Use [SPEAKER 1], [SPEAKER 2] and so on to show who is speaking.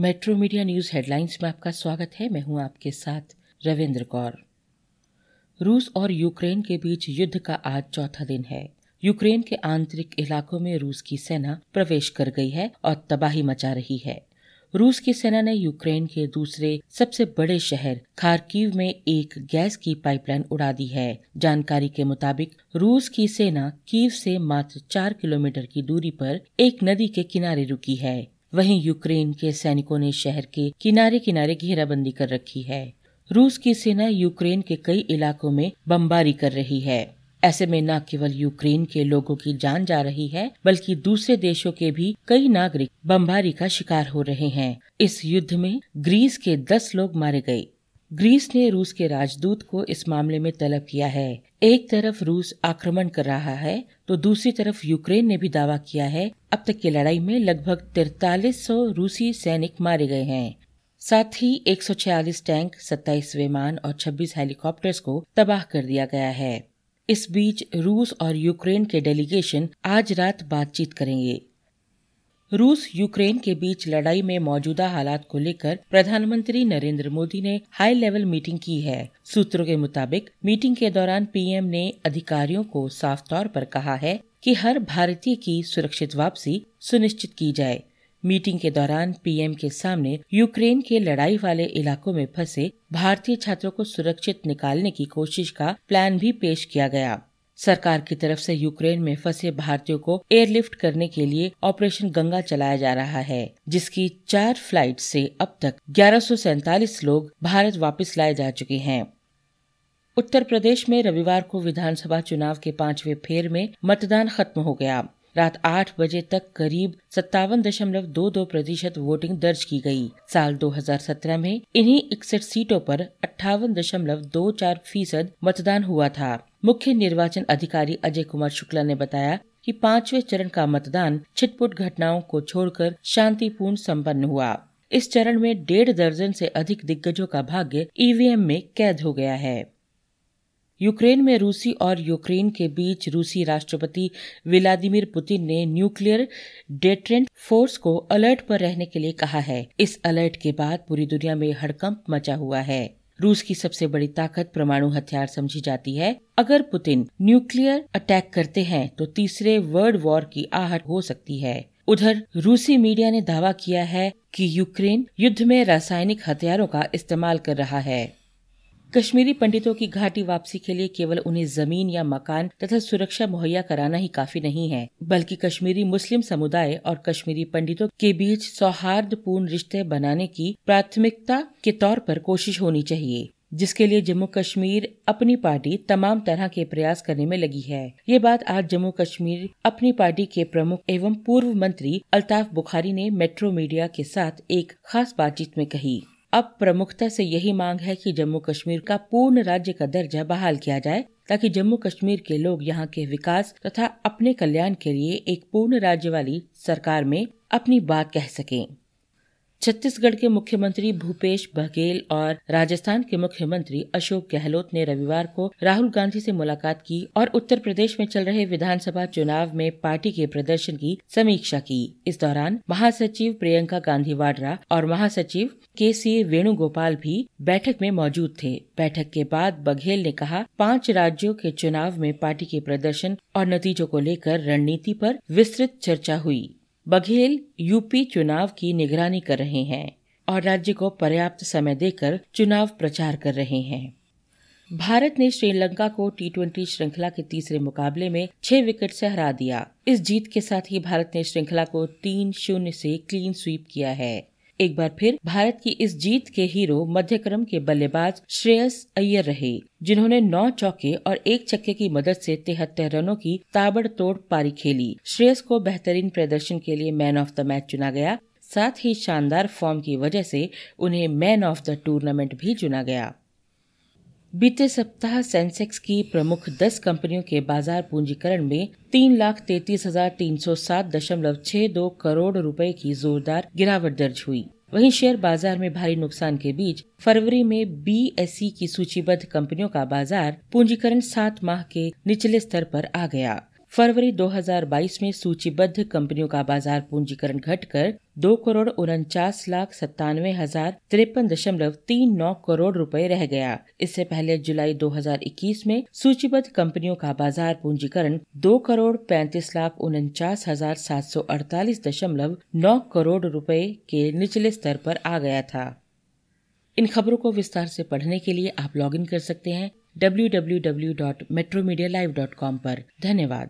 [SPEAKER 1] Metro media news headlines में आपका स्वागत है। मैं हूँ आपके साथ रविंद्र कौर। रूस और यूक्रेन के बीच युद्ध का आज चौथा दिन है। यूक्रेन के आंतरिक इलाकों में रूस की सेना प्रवेश कर गई है और तबाही मचा रही है। रूस की सेना ने यूक्रेन के दूसरे सबसे बड़े शहर खारकीव में एक गैस की पाइपलाइन उड़ा दी है। जानकारी के मुताबिक रूस की सेना कीव से मात्र चार किलोमीटर की दूरी पर एक नदी के किनारे रुकी है। वहीं यूक्रेन के सैनिकों ने शहर के किनारे किनारे घेराबंदी कर रखी है। रूस की सेना यूक्रेन के कई इलाकों में बमबारी कर रही है। ऐसे में न केवल यूक्रेन के लोगों की जान जा रही है, बल्कि दूसरे देशों के भी कई नागरिक बमबारी का शिकार हो रहे हैं। इस युद्ध में ग्रीस के दस लोग मारे गए। ग्रीस ने रूस के राजदूत को इस मामले में तलब किया है। एक तरफ़ रूस आक्रमण कर रहा है तो दूसरी तरफ़ यूक्रेन ने भी दावा किया है, अब तक की लड़ाई में लगभग तिरतालीस सौ रूसी सैनिक मारे गए हैं। साथ ही 146 टैंक 27 विमान और 26 हेलीकॉप्टर्स को तबाह कर दिया गया है। इस बीच रूस और यूक्रेन के डेलीगेशन आज रात बातचीत करेंगे। रूस यूक्रेन के बीच लड़ाई में मौजूदा हालात को लेकर प्रधानमंत्री नरेंद्र मोदी ने हाई लेवल मीटिंग की है। सूत्रों के मुताबिक मीटिंग के दौरान पीएम ने अधिकारियों को साफ़ तौर पर कहा है कि हर भारतीय की सुरक्षित वापसी सुनिश्चित की जाए। मीटिंग के दौरान पीएम के सामने यूक्रेन के लड़ाई वाले इलाकों में फंसे भारतीय छात्रों को सुरक्षित निकालने की कोशिश का प्लान भी पेश किया गया। सरकार की तरफ़ से यूक्रेन में फंसे भारतीयों को एयरलिफ्ट करने के लिए ऑपरेशन गंगा चलाया जा रहा है, जिसकी चार फ़्लाइट से अब तक ग्यारह लोग भारत वापस लाए जा चुके हैं। उत्तर प्रदेश में रविवार को विधानसभा चुनाव के पाँचवें फेर में मतदान खत्म हो गया। रात आठ बजे तक करीब सत्तावन दशमलव दो दो प्रतिशत वोटिंग दर्ज की गई। साल 2017 में इन्हीं इकसठ सीटों पर अट्ठावन दशमलव दो चार फ़ीसद मतदान हुआ था। मुख्य निर्वाचन अधिकारी अजय कुमार शुक्ला ने बताया कि पाँचवें चरण का मतदान छिटपुट घटनाओं को छोड़कर शांतिपूर्ण संपन्न हुआ। इस चरण में डेढ़ दर्जन से अधिक दिग्गजों का भाग्य ईवीएम में कैद हो गया है। यूक्रेन में रूसी और यूक्रेन के बीच रूसी राष्ट्रपति व्लादिमीर पुतिन ने न्यूक्लियर डेट्रेंट फोर्स को अलर्ट पर रहने के लिए कहा है। इस अलर्ट के बाद पूरी दुनिया में हड़कंप मचा हुआ है। रूस की सबसे बड़ी ताकत परमाणु हथियार समझी जाती है। अगर पुतिन न्यूक्लियर अटैक करते हैं तो तीसरे वर्ल्ड वॉर की आहट हो सकती है। उधर रूसी मीडिया ने दावा किया है कि यूक्रेन युद्ध में रासायनिक हथियारों का इस्तेमाल कर रहा है। कश्मीरी पंडितों की घाटी वापसी के लिए केवल उन्हें ज़मीन या मकान तथा सुरक्षा मुहैया कराना ही काफ़ी नहीं है, बल्कि कश्मीरी मुस्लिम समुदाय और कश्मीरी पंडितों के बीच सौहार्दपूर्ण रिश्ते बनाने की प्राथमिकता के तौर पर कोशिश होनी चाहिए, जिसके लिए जम्मू कश्मीर अपनी पार्टी तमाम तरह के प्रयास करने में लगी है। ये बात आज जम्मू कश्मीर अपनी पार्टी के प्रमुख एवं पूर्व मंत्री अल्ताफ बुखारी ने मेट्रो मीडिया के साथ एक खास बातचीत में कही। अब प्रमुखता से यही मांग है कि जम्मू कश्मीर का पूर्ण राज्य का दर्जा बहाल किया जाए, ताकि जम्मू कश्मीर के लोग यहाँ के विकास तथा अपने कल्याण के लिए एक पूर्ण राज्य वाली सरकार में अपनी बात कह सकें। छत्तीसगढ़ के मुख्यमंत्री भूपेश बघेल और राजस्थान के मुख्यमंत्री अशोक गहलोत ने रविवार को राहुल गांधी से मुलाकात की और उत्तर प्रदेश में चल रहे विधानसभा चुनाव में पार्टी के प्रदर्शन की समीक्षा की। इस दौरान महासचिव प्रियंका गांधी वाड्रा और महासचिव के सी वेणुगोपाल भी बैठक में मौजूद थे। बैठक के बाद बघेल ने कहा, पाँच राज्यों के चुनाव में पार्टी के प्रदर्शन और नतीजों को लेकर रणनीति पर विस्तृत चर्चा हुई। बघेल यूपी चुनाव की निगरानी कर रहे हैं और राज्य को पर्याप्त समय देकर चुनाव प्रचार कर रहे हैं। भारत ने श्रीलंका को टी ट्वेंटी श्रृंखला के तीसरे मुकाबले में छह विकेट से हरा दिया। इस जीत के साथ ही भारत ने श्रृंखला को तीन शून्य से क्लीन स्वीप किया है। एक बार फिर भारत की इस जीत के हीरो मध्यक्रम के बल्लेबाज श्रेयस अय्यर रहे, जिन्होंने नौ चौके और एक छक्के की मदद से तिहत्तर रनों की ताबड़तोड़ पारी खेली। श्रेयस को बेहतरीन प्रदर्शन के लिए मैन ऑफ़ द मैच चुना गया, साथ ही शानदार फॉर्म की वजह से उन्हें मैन ऑफ़ द टूर्नामेंट भी चुना गया। बीते सप्ताह सेंसेक्स की प्रमुख 10 कंपनियों के बाज़ार पूंजीकरण में तीन लाख तैतीस हज़ार तीन सौ सात दशमलव छह दो करोड़ रुपए की जोरदार गिरावट दर्ज हुई। वहीं शेयर बाज़ार में भारी नुकसान के बीच फरवरी में बीएसई की सूचीबद्ध कंपनियों का बाज़ार पूंजीकरण सात माह के निचले स्तर पर आ गया। फरवरी 2022 में सूचीबद्ध कंपनियों का बाज़ार पूंजीकरण घटकर दो करोड़ उनचास लाख सत्तानवे हज़ार तिरपन दशमलव तीन नौ करोड़ रुपए रह गया। इससे पहले जुलाई 2021 में सूचीबद्ध कंपनियों का बाज़ार पूंजीकरण दो करोड़ पैंतीस लाख उनचास हज़ार सात सौ अड़तालीस दशमलव नौ करोड़ रुपए के निचले स्तर पर आ गया था। इन खबरों को विस्तार से पढ़ने के लिए आप लॉगिन कर सकते हैं www.metromedia.live.com पर धन्यवाद